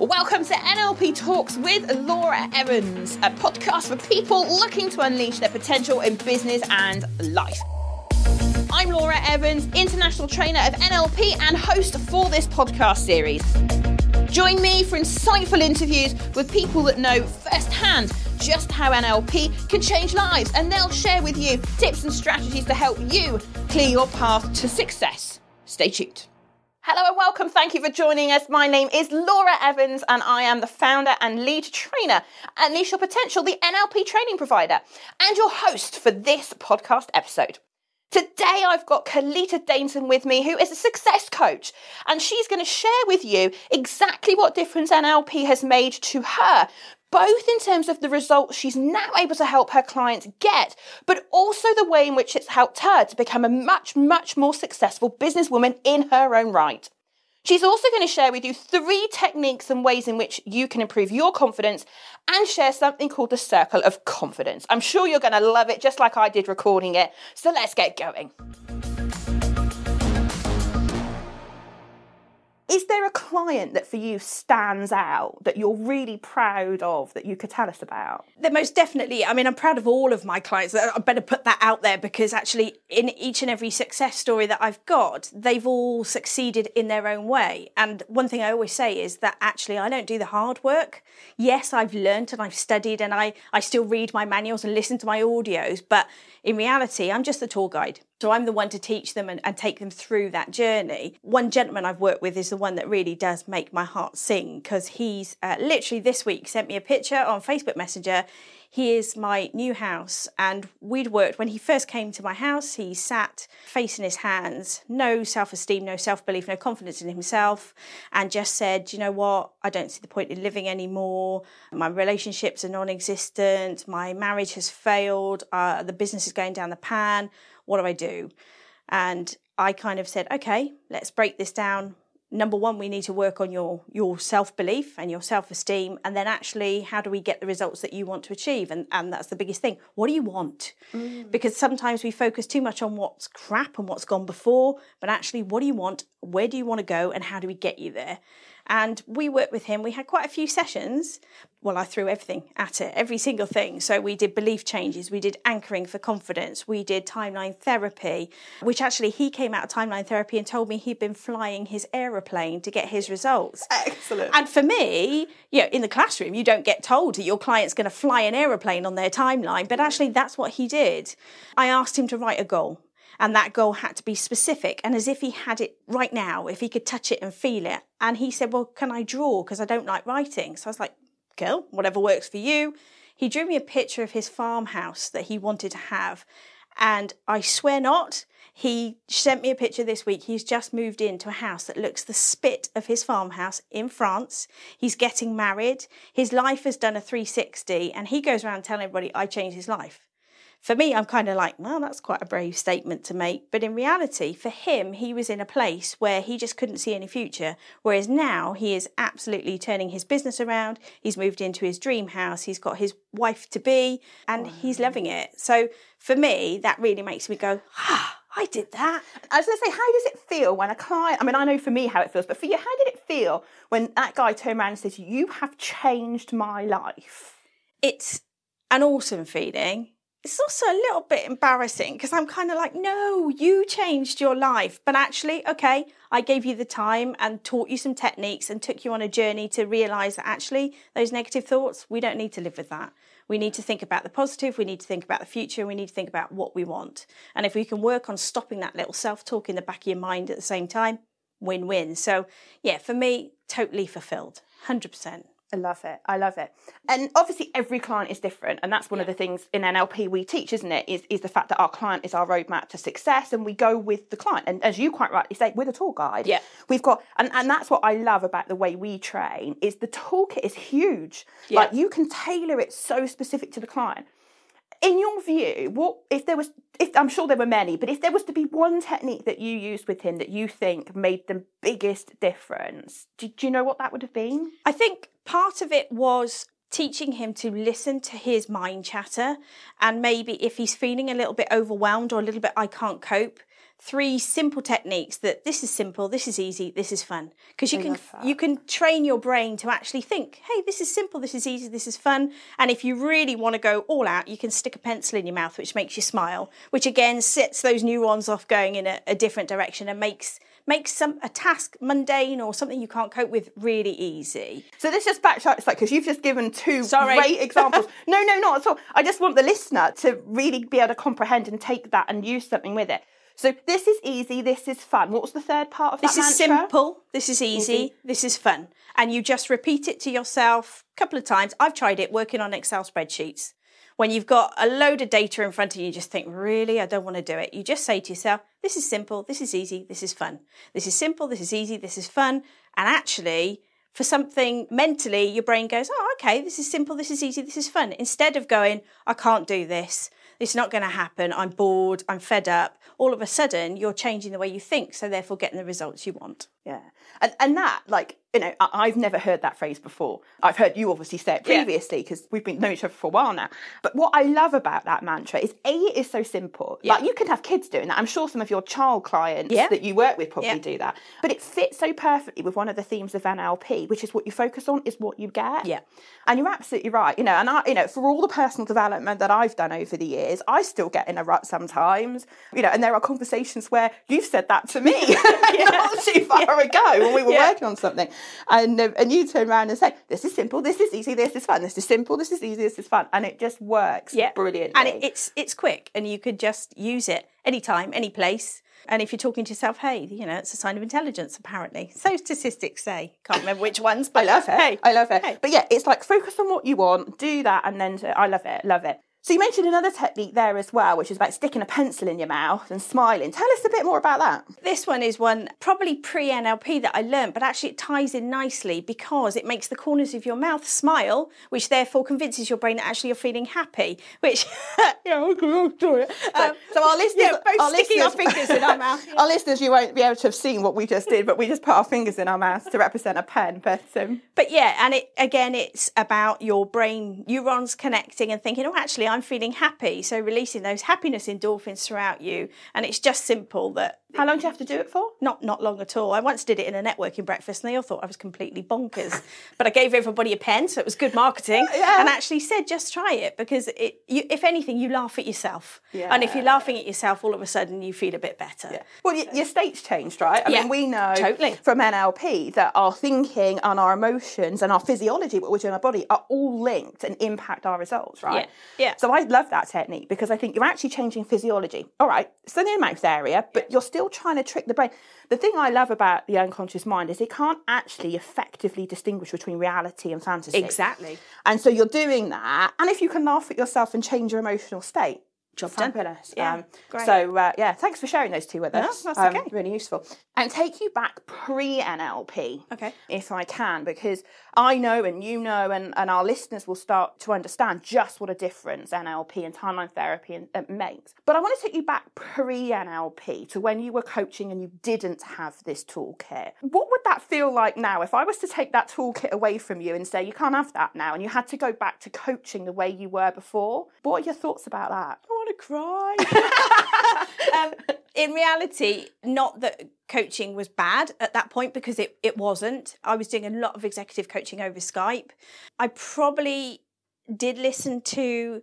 Welcome to NLP Talks with Laura Evans, a podcast for people looking to unleash their potential in business and life. I'm Laura Evans, international trainer of NLP and host for this podcast series. Join me for insightful interviews with people that know firsthand just how NLP can change lives, and they'll share with you tips and strategies to help you clear your path to success. Stay tuned. Hello and welcome. Thank you for joining us. My name is Laura Evans and I am the founder and lead trainer at Unleash Your Potential, the NLP training provider, and your host for this podcast episode. Today I've got Kalita Dainton with me, who is a success coach, and she's going to share with you exactly what difference NLP has made to her, both in terms of the results she's now able to help her clients get, but also the way in which it's helped her to become a much, much more successful businesswoman in her own right. She's also going to share with you three techniques and ways in which you can improve your confidence and share something called the circle of confidence. I'm sure you're going to love it just like I did recording it. So let's get going. Is there a client that for you stands out that you're really proud of that you could tell us about? There most definitely. I mean, I'm proud of all of my clients. I better put that out there because actually, in each and every success story that I've got, they've all succeeded in their own way. And one thing I always say is that actually, I don't do the hard work. Yes, I've learned and I've studied and I, I still read my manuals and listen to my audios, but in reality, I'm just the tour guide. So I'm the one to teach them and, and, take them through that journey. One gentleman I've worked with is the one that really does make my heart sing because he's uh, literally this week sent me a picture on Facebook Messenger. Here's my new house, and we'd worked when he first came to my house. He sat facing his hands, no self esteem, no self belief, no confidence in himself, and just said, You know what? I don't see the point in living anymore. My relationships are non existent. My marriage has failed. Uh, the business is going down the pan what do I do? And I kind of said, okay, let's break this down. Number one, we need to work on your your self belief and your self esteem, and then actually, how do we get the results that you want to achieve? And and that's the biggest thing. What do you want? Mm. Because sometimes we focus too much on what's crap and what's gone before, but actually, what do you want? Where do you want to go? And how do we get you there? And we worked with him. We had quite a few sessions. Well, I threw everything at it, every single thing. So we did belief changes, we did anchoring for confidence, we did timeline therapy, which actually he came out of timeline therapy and told me he'd been flying his aeroplane to get his results. Excellent. And for me, you know, in the classroom, you don't get told that your client's going to fly an aeroplane on their timeline, but actually that's what he did. I asked him to write a goal and that goal had to be specific and as if he had it right now, if he could touch it and feel it. And he said, Well, can I draw? Because I don't like writing. So I was like, Girl, whatever works for you. He drew me a picture of his farmhouse that he wanted to have. And I swear not, he sent me a picture this week. He's just moved into a house that looks the spit of his farmhouse in France. He's getting married. His life has done a 360, and he goes around telling everybody, I changed his life for me, I'm kind of like, well, that's quite a brave statement to make. But in reality, for him, he was in a place where he just couldn't see any future. Whereas now he is absolutely turning his business around. He's moved into his dream house. He's got his wife to be and wow. he's loving it. So for me, that really makes me go, ah. I did that. I was going to say, how does it feel when a client? I mean, I know for me how it feels, but for you, how did it feel when that guy turned around and said, "You have changed my life"? It's an awesome feeling it's also a little bit embarrassing because I'm kind of like, no, you changed your life. But actually, okay, I gave you the time and taught you some techniques and took you on a journey to realize that actually those negative thoughts, we don't need to live with that. We need to think about the positive, we need to think about the future, we need to think about what we want. And if we can work on stopping that little self talk in the back of your mind at the same time, win win. So, yeah, for me, totally fulfilled, 100%. I love it. I love it. And obviously every client is different. And that's one yeah. of the things in NLP we teach, isn't it? Is is the fact that our client is our roadmap to success and we go with the client. And as you quite rightly say, with a tour guide. Yeah. We've got and, and that's what I love about the way we train is the toolkit is huge. Yeah. Like you can tailor it so specific to the client in your view, what if there was? If I'm sure there were many, but if there was to be one technique that you used with him that you think made the biggest difference, do, do you know what that would have been? I think part of it was teaching him to listen to his mind chatter and maybe if he's feeling a little bit overwhelmed or a little bit I can't cope three simple techniques that this is simple, this is easy, this is fun. Because you I can you can train your brain to actually think, hey, this is simple, this is easy, this is fun. And if you really want to go all out, you can stick a pencil in your mouth, which makes you smile, which again sets those neurons off going in a, a different direction and makes makes some a task mundane or something you can't cope with really easy. So let's just backtrack a sec because you've just given two Sorry. great examples. no, no, not at all. I just want the listener to really be able to comprehend and take that and use something with it. So this is easy, this is fun. What was the third part of that? This that is mantra? simple. This is easy, Easy. This is fun. And you just repeat it to yourself a couple of times. I've tried it working on Excel spreadsheets. When you've got a load of data in front of you, you just think, really, I don't want to do it. You just say to yourself, this is simple, this is easy, this is fun. This is simple, this is easy, this is fun. And actually, for something mentally, your brain goes, oh, okay, this is simple, this is easy, this is fun. Instead of going, I can't do this, it's not going to happen, I'm bored, I'm fed up, all of a sudden you're changing the way you think, so therefore getting the results you want. Yeah. And, and that, like, you know, I, I've never heard that phrase before. I've heard you obviously say it previously because we've been known each other for a while now. But what I love about that mantra is A, it is so simple. Yeah. Like, you can have kids doing that. I'm sure some of your child clients Yeah. that you work with probably Yeah. do that. But it fits so perfectly with one of the themes of NLP, which is what you focus on is what you get. Yeah. And you're absolutely right. You know, and I, you know, for all the personal development that I've done over the years, I still get in a rut sometimes. You know, and there are conversations where you've said that to me not too far ago when we were Yeah. working on something, and um, and you turn around and say, "This is simple. This is easy. This is fun. This is simple. This is easy. This is fun," and it just works Yeah. brilliantly. And it, it's it's quick, and you could just use it anytime, any place. And if you're talking to yourself, hey, you know, it's a sign of intelligence, apparently. So statistics say. Can't remember which ones, but I love it. Hey, I love it. Hey. But yeah, it's like focus on what you want, do that, and then I love it. Love it. So you mentioned another technique there as well, which is about sticking a pencil in your mouth and smiling. Tell us a bit more about that. This one is one probably pre NLP that I learned, but actually it ties in nicely because it makes the corners of your mouth smile, which therefore convinces your brain that actually you're feeling happy. Which, yeah, I'll do it. Um, So our listeners, yeah, both our sticking our listeners- fingers in our mouth. our listeners, you won't be able to have seen what we just did, but we just put our fingers in our mouths to represent a pen. But um, But yeah, and it again, it's about your brain neurons connecting and thinking, oh, actually, I'm feeling happy. So releasing those happiness endorphins throughout you, and it's just simple that how long do you have to do it for? not not long at all. I once did it in a networking breakfast, and they all thought I was completely bonkers. but I gave everybody a pen, so it was good marketing, Yeah. and actually said, just try it because it. You, if anything, you laugh at yourself, and if you're laughing at yourself, all of a sudden you feel a bit better. Well, y- your state's changed, right? I Yeah, mean, we know totally. from NLP that our thinking and our emotions and our physiology, what we do in our body, are all linked and impact our results, right? Yeah, yeah. So I love that technique because I think you're actually changing physiology. All right, it's in the mouth area, but you're still trying to trick the brain. The thing I love about the unconscious mind is it can't actually effectively distinguish between reality and fantasy. Exactly. And so you're doing that, and if you can laugh at yourself and change your emotional state, Job done. fabulous. Yeah, Um, great. So uh, yeah, thanks for sharing those two with us. that's Um, okay. Really useful. And take you back pre NLP. Okay. If I can, because I know and you know, and, and our listeners will start to understand just what a difference NLP and timeline therapy and, uh, makes. But I want to take you back pre NLP to when you were coaching and you didn't have this toolkit. What would that feel like now if I was to take that toolkit away from you and say you can't have that now and you had to go back to coaching the way you were before? What are your thoughts about that? Want to cry. um, in reality, not that coaching was bad at that point because it, it wasn't. I was doing a lot of executive coaching over Skype. I probably did listen to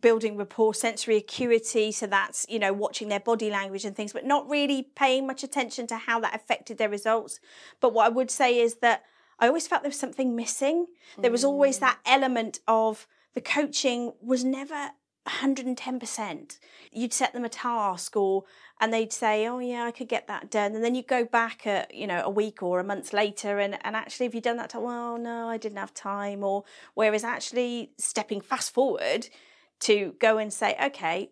building rapport sensory acuity so that's you know watching their body language and things but not really paying much attention to how that affected their results but what i would say is that i always felt there was something missing there was always that element of the coaching was never 110%. You'd set them a task or and they'd say, "Oh yeah, I could get that done." And then you go back a, you know, a week or a month later and and actually have you done that to, well, no, I didn't have time or whereas actually stepping fast forward to go and say, "Okay,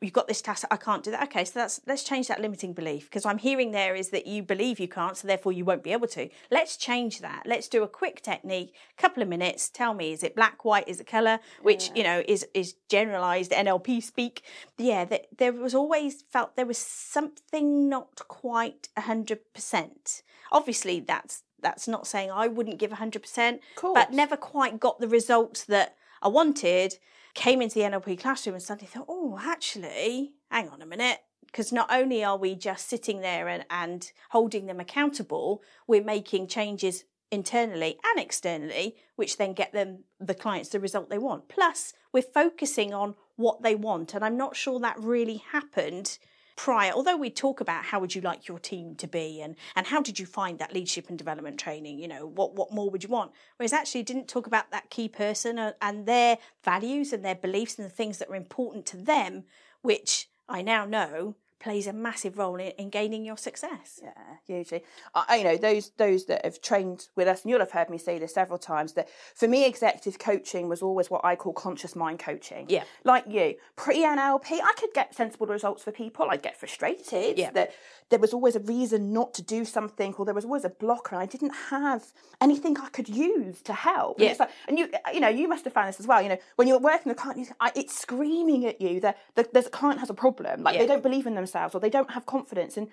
you've got this task i can't do that. Okay so that's let's change that limiting belief because i'm hearing there is that you believe you can't so therefore you won't be able to. Let's change that. Let's do a quick technique couple of minutes tell me is it black white is it color which you know is is generalized nlp speak. Yeah that there was always felt there was something not quite 100% obviously that's that's not saying i wouldn't give 100% but never quite got the results that i wanted came into the NLP classroom and suddenly thought, oh, actually, hang on a minute, because not only are we just sitting there and, and holding them accountable, we're making changes internally and externally, which then get them the clients the result they want. Plus, we're focusing on what they want, and I'm not sure that really happened prior although we talk about how would you like your team to be and and how did you find that leadership and development training you know what what more would you want? Whereas actually didn't talk about that key person and, and their values and their beliefs and the things that are important to them which i now know plays a massive role in, in gaining your success. Yeah, hugely. I, you know, those those that have trained with us, and you'll have heard me say this several times, that for me, executive coaching was always what I call conscious mind coaching. Yeah. Like you, pre NLP, I could get sensible results for people. I'd get frustrated yeah. that there was always a reason not to do something, or there was always a blocker, and I didn't have anything I could use to help. Yeah. And, like, and you, uh, you know, you must have found this as well. You know, when you're working with a client, it's screaming at you that the, there's a client has a problem, like yeah. they don't believe in themselves themselves or they don't have confidence. And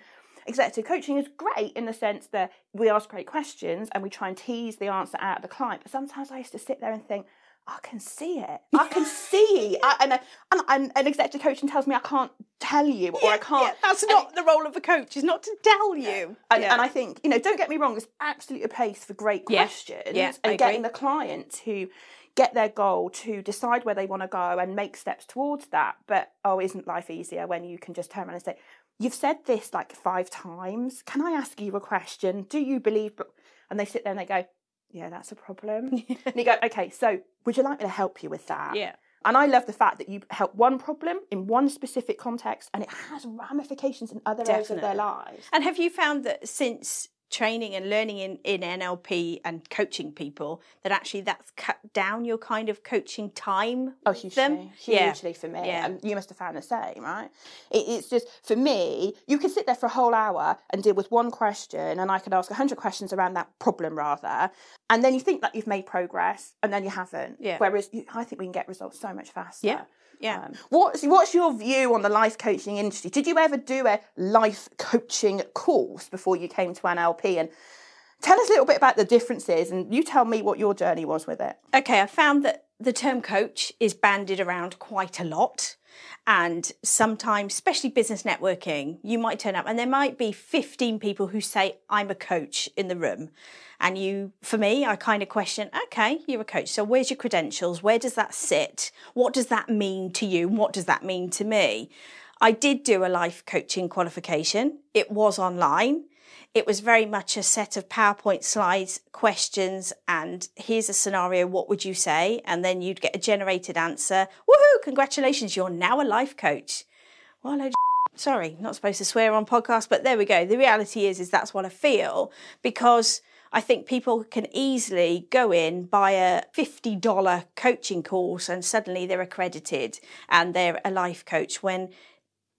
executive coaching is great in the sense that we ask great questions and we try and tease the answer out of the client. But sometimes I used to sit there and think, I can see it. I can see. I, and, and, and, and executive coaching tells me I can't tell you or yeah, I can't. Yeah, that's not it, the role of a coach, is not to tell you. And, yeah. and, I think, you know, don't get me wrong, there's absolutely a place for great questions and getting the client to get their goal to decide where they want to go and make steps towards that. But oh, isn't life easier when you can just turn around and say, You've said this like five times. Can I ask you a question? Do you believe? And they sit there and they go, Yeah, that's a problem. and you go, Okay, so would you like me to help you with that? Yeah. And I love the fact that you help one problem in one specific context and it has ramifications in other Definitely. areas of their lives. And have you found that since training and learning in, in NLP and coaching people that actually that's cut down your kind of coaching time. Oh, hugely, them. hugely yeah. for me. Yeah. And you must have found the same, right? It, it's just for me, you can sit there for a whole hour and deal with one question, and I could ask hundred questions around that problem rather, and then you think that you've made progress, and then you haven't. Yeah. Whereas you, I think we can get results so much faster. Yeah. Yeah. Um, what's what's your view on the life coaching industry? Did you ever do a life coaching course before you came to NLP? And tell us a little bit about the differences, and you tell me what your journey was with it. Okay, I found that the term coach is bandied around quite a lot. And sometimes, especially business networking, you might turn up and there might be 15 people who say, I'm a coach in the room. And you, for me, I kind of question, okay, you're a coach. So where's your credentials? Where does that sit? What does that mean to you? What does that mean to me? I did do a life coaching qualification. It was online. It was very much a set of PowerPoint slides, questions, and here's a scenario. What would you say? And then you'd get a generated answer. Woohoo! Congratulations, you're now a life coach. Well, sorry, not supposed to swear on podcast, but there we go. The reality is, is that's what I feel because I think people can easily go in, buy a $50 coaching course, and suddenly they're accredited and they're a life coach when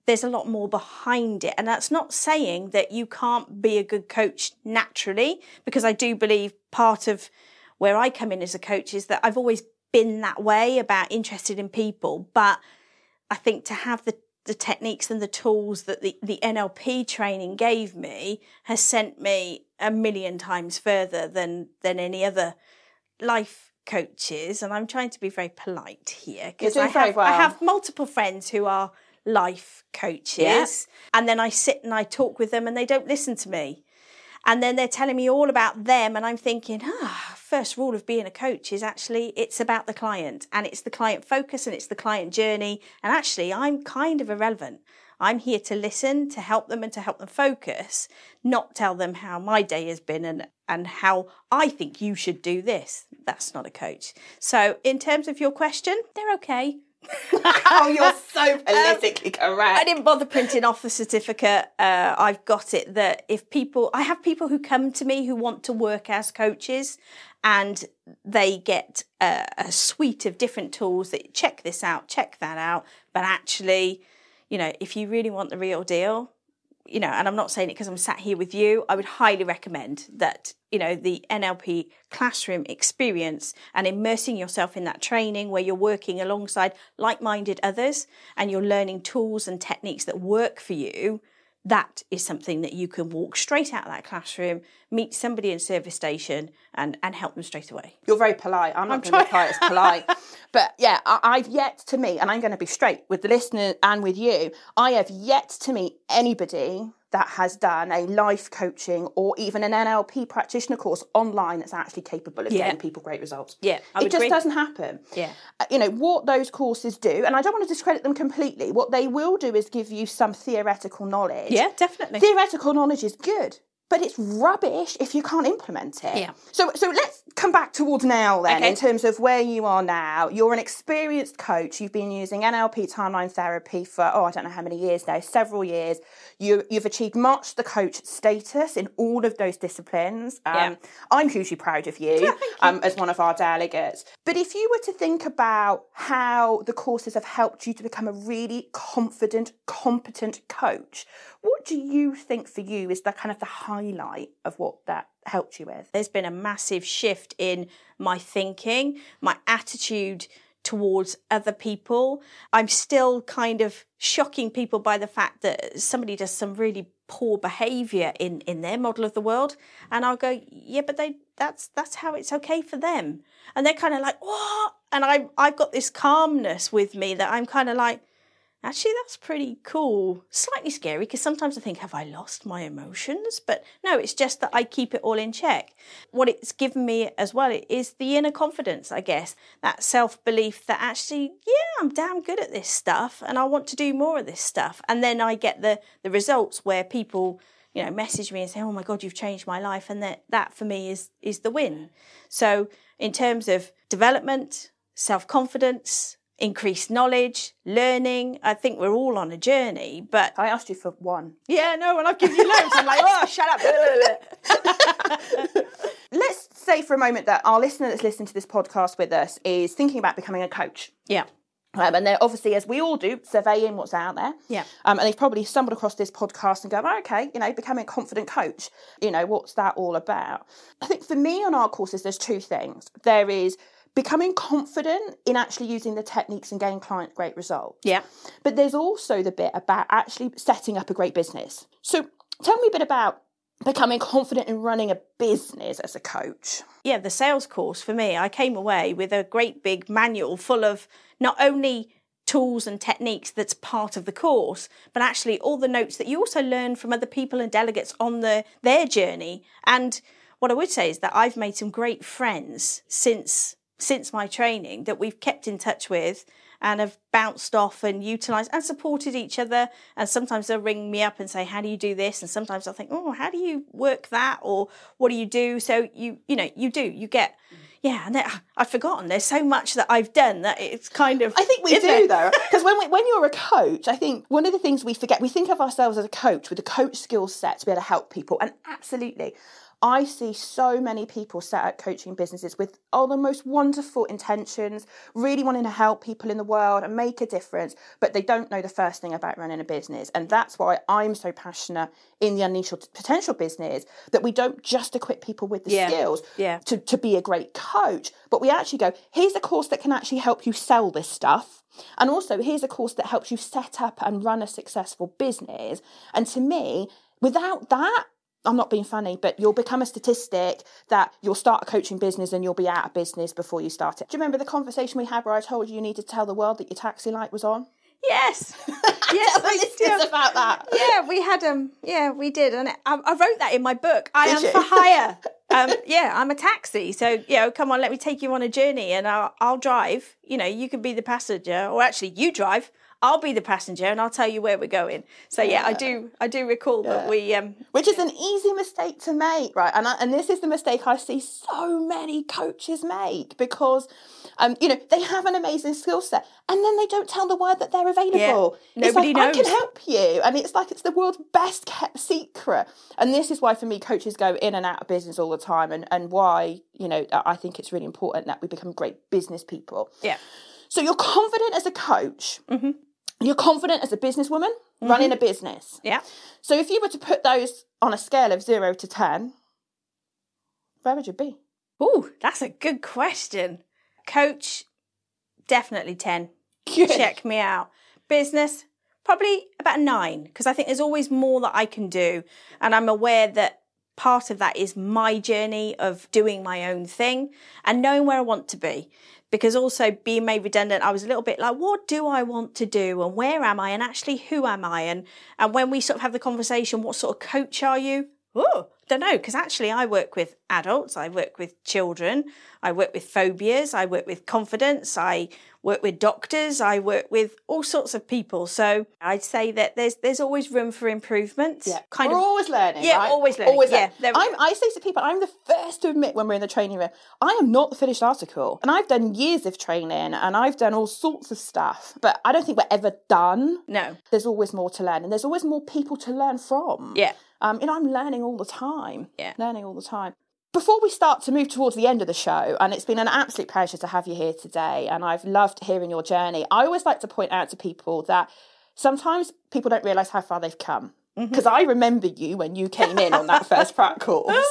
there's a lot more behind it. And that's not saying that you can't be a good coach naturally, because I do believe part of where I come in as a coach is that I've always been that way about interested in people. But I think to have the the techniques and the tools that the, the NLP training gave me has sent me a million times further than than any other life coaches. And I'm trying to be very polite here because I well. I have multiple friends who are life coaches. Yeah. And then I sit and I talk with them and they don't listen to me. And then they're telling me all about them. And I'm thinking, ah, first rule of being a coach is actually it's about the client and it's the client focus and it's the client journey. And actually, I'm kind of irrelevant. I'm here to listen, to help them and to help them focus, not tell them how my day has been and, and how I think you should do this. That's not a coach. So, in terms of your question, they're okay. oh, you're so politically um, correct. I didn't bother printing off the certificate. Uh, I've got it that if people, I have people who come to me who want to work as coaches and they get a, a suite of different tools that check this out, check that out. But actually, you know, if you really want the real deal, you know, and I'm not saying it because I'm sat here with you, I would highly recommend that, you know, the NLP classroom experience and immersing yourself in that training where you're working alongside like minded others and you're learning tools and techniques that work for you. That is something that you can walk straight out of that classroom, meet somebody in service station, and, and help them straight away. You're very polite. I'm not going to be quite as polite. But yeah, I, I've yet to meet, and I'm going to be straight with the listener and with you. I have yet to meet anybody that has done a life coaching or even an NLP practitioner course online that's actually capable of Yeah. getting people great results. Yeah, I it just agree. doesn't happen. Yeah. Uh, You know, what those courses do, and I don't want to discredit them completely, what they will do is give you some theoretical knowledge. Yeah, definitely. Theoretical knowledge is good. But it's rubbish if you can't implement it. Yeah. So, so let's come back towards now then, Okay. in terms of where you are now. You're an experienced coach. You've been using NLP timeline therapy for oh, I don't know how many years now, several years. You, you've achieved Master Coach status in all of those disciplines. Um, Yeah. I'm hugely proud of you, Um, as one of our delegates. But if you were to think about how the courses have helped you to become a really confident, competent coach, what do you think for you is the kind of the highlight of what that helped you with? There's been a massive shift in my thinking, my attitude towards other people. I'm still kind of shocking people by the fact that somebody does some really poor behavior in in their model of the world and I'll go yeah but they that's that's how it's okay for them and they're kind of like what and I I've got this calmness with me that I'm kind of like Actually, that's pretty cool. Slightly scary because sometimes I think, have I lost my emotions? But no, it's just that I keep it all in check. What it's given me as well is the inner confidence, I guess, that self belief that actually, yeah, I'm damn good at this stuff and I want to do more of this stuff. And then I get the, the results where people, you know, message me and say, oh my God, you've changed my life. And that, that for me is, is the win. So, in terms of development, self confidence, increased knowledge, learning. I think we're all on a journey, but I asked you for one. yeah, no, and I've given you loads, I'm like, oh, shut up. Let's say for a moment that our listener that's listening to this podcast with us is thinking about becoming a coach. yeah, Um, and they're obviously, as we all do, surveying what's out there. Yeah. Um, and they've probably stumbled across this podcast and go, oh, okay, you know, becoming a confident coach. You know, what's that all about? I think for me on our courses, there's two things. There is becoming confident in actually using the techniques and getting client great results. yeah. But there's also the bit about actually setting up a great business. So tell me a bit about becoming confident in running a business as a coach. yeah, the sales course for me, I came away with a great big manual full of not only tools and techniques that's part of the course, but actually all the notes that you also learn from other people and delegates on the their journey. And what I would say is that I've made some great friends since since my training that we've kept in touch with and have bounced off and utilized and supported each other. And sometimes they'll ring me up and say, How do you do this? And sometimes I'll think, Oh, how do you work that? Or what do you do? So you, you know, you do, you get, yeah, and ah, I've forgotten. There's so much that I've done that it's kind of. I think we do there? though, because when we, when you're a coach, I think one of the things we forget, we think of ourselves as a coach with a coach skill set to be able to help people, and absolutely. I see so many people set up coaching businesses with all the most wonderful intentions, really wanting to help people in the world and make a difference, but they don't know the first thing about running a business. And that's why I'm so passionate in the Unleash Potential business that we don't just equip people with the Yeah. skills Yeah. to, to be a great coach, but we actually go, here's a course that can actually help you sell this stuff. And also, here's a course that helps you set up and run a successful business. And to me, without that, I'm not being funny, but you'll become a statistic that you'll start a coaching business and you'll be out of business before you start it. Do you remember the conversation we had where I told you you need to tell the world that your taxi light was on? Yes. yes. Listeners still- about that. yeah, we had um, yeah, we did, and I, I wrote that in my book. I Did am you? for hire. um, yeah, I'm a taxi, so you know, come on, let me take you on a journey, and I'll, I'll drive. You know, you can be the passenger, or actually, you drive. I'll be the passenger, and I'll tell you where we're going. So yeah, I do, I do recall that we um, which is an easy mistake to make, right? And I, and this is the mistake I see so many coaches make because, um, you know, they have an amazing skill set and then they don't tell the world that they're available. It's Nobody like, I can help you, and it's like it's the world's best kept secret. And this is why, for me, coaches go in and out of business all the time, and and why you know I think it's really important that we become great business people. yeah, So you're confident as a coach. Mm-hmm. You're confident as a businesswoman running mm-hmm. a business. yeah. So if you were to put those on a scale of zero to 10, where would you be? Oh, that's a good question. Coach, definitely ten. Good. check me out. Business, probably about nine, because I think there's always more that I can do. And I'm aware that part of that is my journey of doing my own thing and knowing where I want to be. Because also being made redundant, I was a little bit like, what do I want to do? And where am I? And actually who am I? And and when we sort of have the conversation, what sort of coach are you? Oh, don't know, because actually I work with adults, I work with children, I work with phobias, I work with confidence, I work with doctors, I work with all sorts of people. So I'd say that there's there's always room for improvement. Yeah, kind we're of always learning. Yeah, right? always learning. Always Yeah, learning. I'm, I say to people, I'm the first to admit when we're in the training room, I am not the finished article, and I've done years of training, and I've done all sorts of stuff, but I don't think we're ever done. no. There's always more to learn, and there's always more people to learn from. Yeah. Um, you know, I'm learning all the time. Yeah. Learning all the time. Before we start to move towards the end of the show, and it's been an absolute pleasure to have you here today, and I've loved hearing your journey. I always like to point out to people that sometimes people don't realise how far they've come. Mm-hmm. Because I remember you when you came in on that first prac course,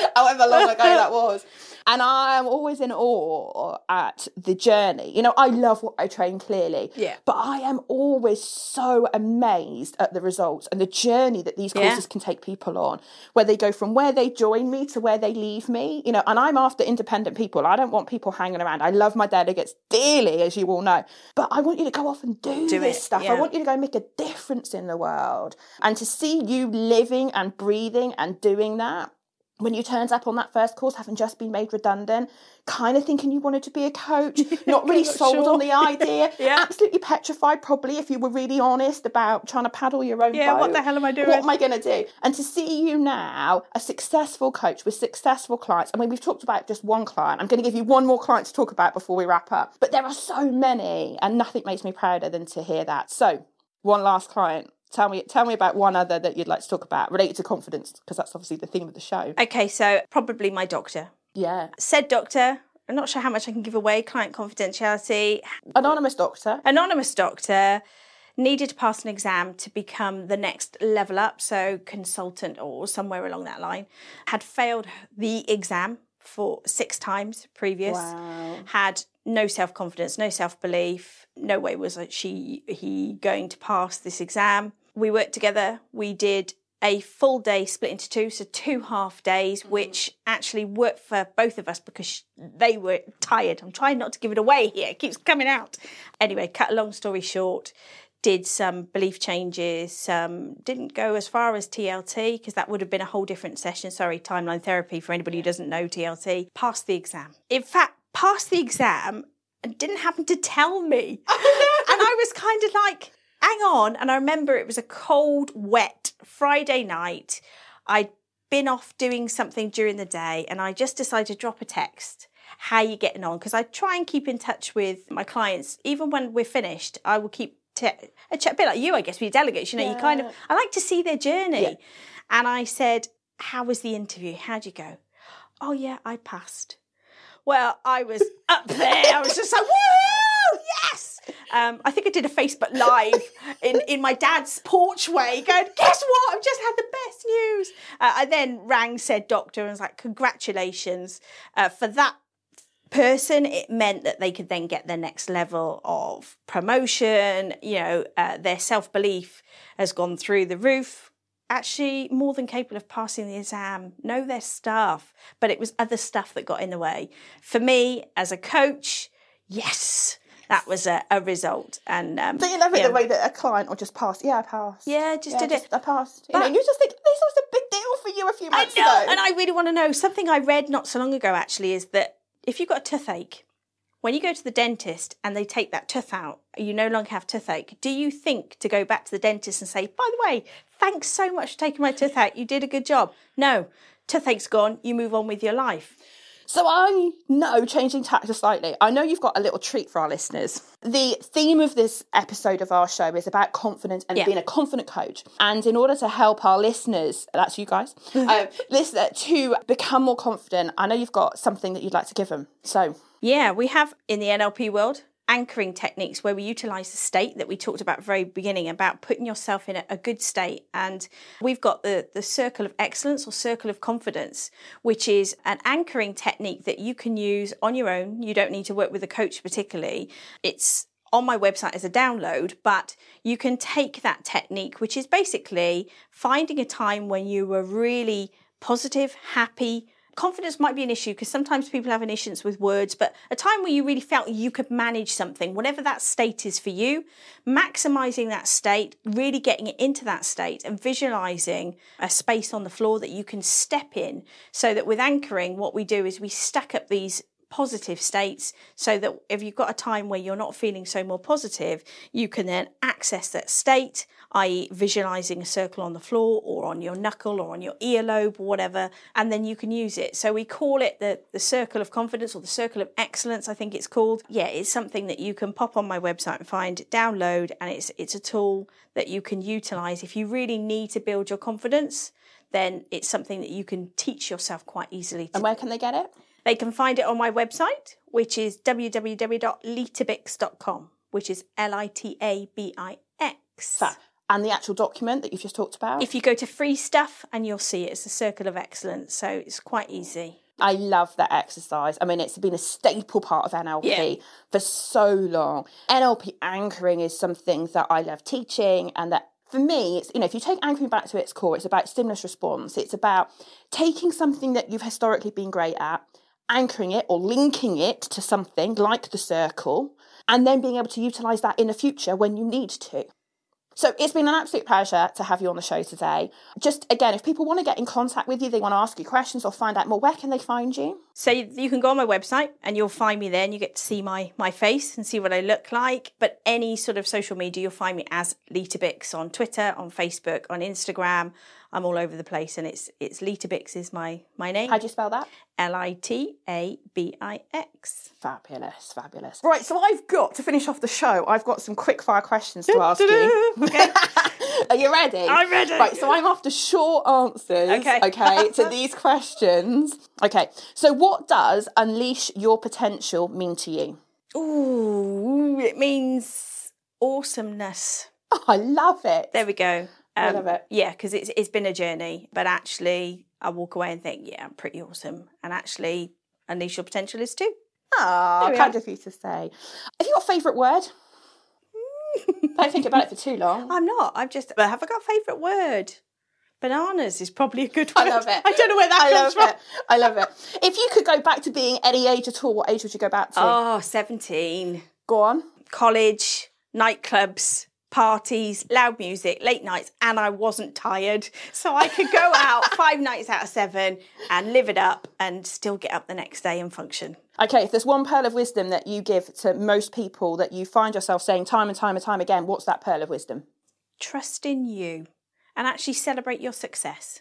however long ago that was. And I'm always in awe at the journey. You know, I love what I train clearly. Yeah. But I am always so amazed at the results and the journey that these Yeah. courses can take people on, where they go from where they join me to where they leave me. You know, and I'm after independent people. I don't want people hanging around. I love my delegates dearly, as you all know. But I want you to go off and do, Do this it, stuff. I want you to go make a difference in the world. And to see you living and breathing and doing that when you turned up on that first course, having just been made redundant, kind of thinking you wanted to be a coach, not really Not sold sure. on the idea, Yeah. absolutely petrified, probably, if you were really honest about trying to paddle your own Yeah, boat. what the hell am I doing? What am I going to do? And to see you now, a successful coach with successful clients. I mean, we've talked about just one client. I'm going to give you one more client to talk about before we wrap up. But there are so many, and nothing makes me prouder than to hear that. So, one last client. Tell me, tell me about one other that you'd like to talk about related to confidence, because that's obviously the theme of the show. Okay, so probably my doctor. Yeah, Said doctor, I'm not sure how much I can give away, client confidentiality. anonymous doctor. Anonymous doctor needed to pass an exam to become the next level up, so consultant or somewhere along that line. Had failed the exam for six times previous. Wow. Had no self confidence, no self belief. No way was she he going to pass this exam. We worked together. We did a full day split into two, so two half days, which actually worked for both of us because they were tired. I'm trying not to give it away here; it keeps coming out. Anyway, cut a long story short, did some belief changes. Um, didn't go as far as TLT because that would have been a whole different session. Sorry, timeline therapy for anybody who doesn't know TLT. Passed the exam. In fact, passed the exam and didn't happen to tell me. and I was kind of like, hang on. And I remember it was a cold, wet Friday night. I'd been off doing something during the day and I just decided to drop a text. How you getting on? Because I try and keep in touch with my clients. Even when we're finished, I will keep a chat, a bit like you, I guess, with your delegates. You know, you kind of, I like to see their journey. Yeah. And I said, How was the interview? How'd you go? Oh, yeah, I passed. Well, I was up there. I was just like, woo. Um, I think I did a Facebook Live in, in my dad's porchway going, guess what? I've just had the best news. Uh, I then rang said doctor and was like, congratulations. Uh, for that person, it meant that they could then get their next level of promotion. You know, uh, their self belief has gone through the roof. Actually, more than capable of passing the exam, know their stuff, but it was other stuff that got in the way. For me, as a coach, yes, that was a, a result. And um, Don't you love it yeah. the way that a client will just pass? Yeah, I passed. Yeah, just did just- it. I passed. You know, But- you just think this was a big deal for you a few I months know, ago. and I really want to know. Something I read not so long ago actually is that if you've got a toothache, when you go to the dentist and they take that tooth out, you no longer have toothache. Do you think to go back to the dentist and say, by the way, thanks so much for taking my tooth out, you did a good job? No, toothache's gone, you move on with your life. So I know, changing tack just slightly, I know you've got a little treat for our listeners. The theme of this episode of our show is about confidence and Yeah. being a confident coach. And in order to help our listeners, that's you guys, um, listener, to become more confident, I know you've got something that you'd like to give them. So Yeah, we have in the NLP world anchoring techniques where we utilize the state that we talked about very beginning about putting yourself in a, a good state. And we've got the, the circle of excellence or circle of confidence, which is an anchoring technique that you can use on your own. You don't need to work with a coach particularly. It's on my website as a download, but you can take that technique, which is basically finding a time when you were really positive, happy, confidence might be an issue because sometimes people have an issue with words, but a time where you really felt you could manage something, whatever that state is for you, maximizing that state, really getting it into that state and visualizing a space on the floor that you can step in so that with anchoring, what we do is we stack up these positive states so that if you've got a time where you're not feeling so more positive, you can then access that state, i.e., visualizing a circle on the floor or on your knuckle or on your earlobe or whatever, and then you can use it. So we call it the, the circle of confidence or the circle of excellence, I think it's called. Yeah, it's something that you can pop on my website and find, download, and it's it's a tool that you can utilize if you really need to build your confidence. Then it's something that you can teach yourself quite easily. And where can they get it? They can find it on my website, which is www.litabix.com, which is L I T A B I X. And the actual document that you've just talked about? If you go to free stuff and you'll see it, it's a circle of excellence. So it's quite easy. I love that exercise. I mean, it's been a staple part of NLP Yeah. for so long. NLP anchoring is something that I love teaching, and that for me, it's you know, if you take anchoring back to its core, it's about stimulus response. It's about taking something that you've historically been great at, anchoring it or linking it to something like the circle, and then being able to utilize that in the future when you need to. So it's been an absolute pleasure to have you on the show today. Just again, if people want to get in contact with you, they want to ask you questions or find out more, where can they find you? So you can go on my website and you'll find me there and you get to see my my face and see what I look like. But any sort of social media, you'll find me as Lita Bix on Twitter, on Facebook, on Instagram. I'm all over the place and it's it's Lita Bix is my my name. How do you spell that? L I T A B I X. Fabulous, fabulous. Right, so I've got to finish off the show. I've got some quick fire questions to ask you. Okay. Are you ready? I'm ready. Right, so I'm after short answers. Okay. Okay, to these questions. Okay, so what does unleash your potential mean to you? Ooh, it means awesomeness. Oh, I love it. There we go. Um, I love it. Yeah, because it's it's been a journey, but actually, I walk away and think, yeah, I'm pretty awesome, and actually, unleash your potential is too. Ah, we kind of you to say. Have you got a favourite word? Don't think about it for too long. I'm not. I'm just. But have I got a favourite word? Bananas is probably a good word. I love it. I don't know where that I comes from. it. I love it. If you could go back to being any age at all, what age would you go back to? Oh, 17. Go on. College, nightclubs, parties, loud music, late nights, and I wasn't tired. So I could go out five nights out of seven and live it up and still get up the next day and function. Okay, if there's one pearl of wisdom that you give to most people that you find yourself saying time and time and time again, what's that pearl of wisdom? trust in you and actually celebrate your success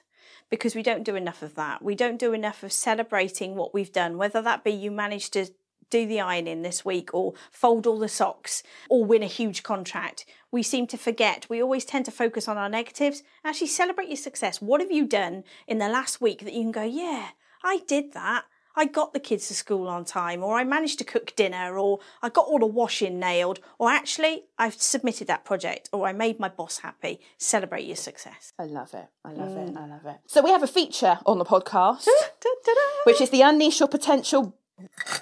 because we don't do enough of that. We don't do enough of celebrating what we've done, whether that be you managed to do the ironing this week or fold all the socks or win a huge contract. We seem to forget. We always tend to focus on our negatives. Actually, celebrate your success. What have you done in the last week that you can go, yeah, I did that. I got the kids to school on time, or I managed to cook dinner, or I got all the washing nailed, or actually I've submitted that project, or I made my boss happy. Celebrate your success. I love it. I love Mm. it. I love it. So we have a feature on the podcast, which is the Unleash Your Potential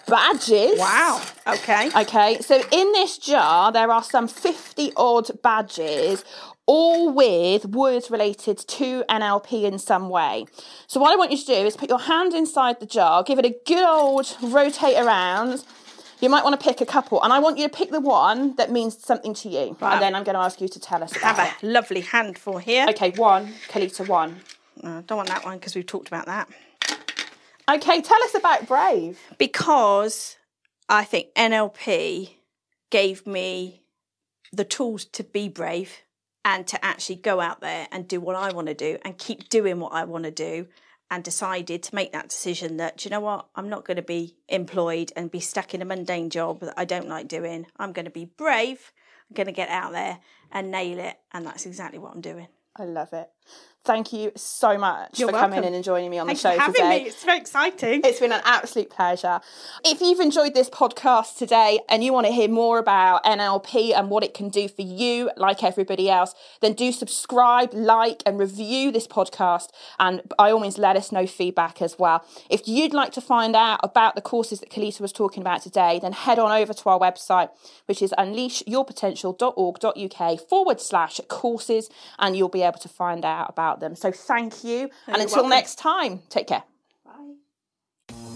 badges. Wow. Okay. Okay, so in this jar, there are some 50 odd badges, all with words related to NLP in some way. So, what I want you to do is put your hand inside the jar, give it a good old rotate around. You might want to pick a couple, and I want you to pick the one that means something to you. And then I'm going to ask you to tell us about Have a lovely handful here. Okay, one, Kalita, one. Mm, I don't want that one because we've talked about that. Okay, tell us about Brave. Because I think NLP gave me the tools to be brave and to actually go out there and do what I want to do and keep doing what I want to do. And decided to make that decision that, you know what, I'm not going to be employed and be stuck in a mundane job that I don't like doing. I'm going to be brave. I'm going to get out there and nail it. And that's exactly what I'm doing. I love it. Thank you so much You're for coming in and joining me on Thanks the show for having today. me. It's very exciting. It's been an absolute pleasure. If you've enjoyed this podcast today and you want to hear more about NLP and what it can do for you, like everybody else, then do subscribe, like, and review this podcast. And by all means, let us know feedback as well. If you'd like to find out about the courses that Kalita was talking about today, then head on over to our website, which is unleashyourpotential.org.uk forward slash courses, and you'll be able to find out about about them. So thank you. And until welcome. next time, take care. Bye.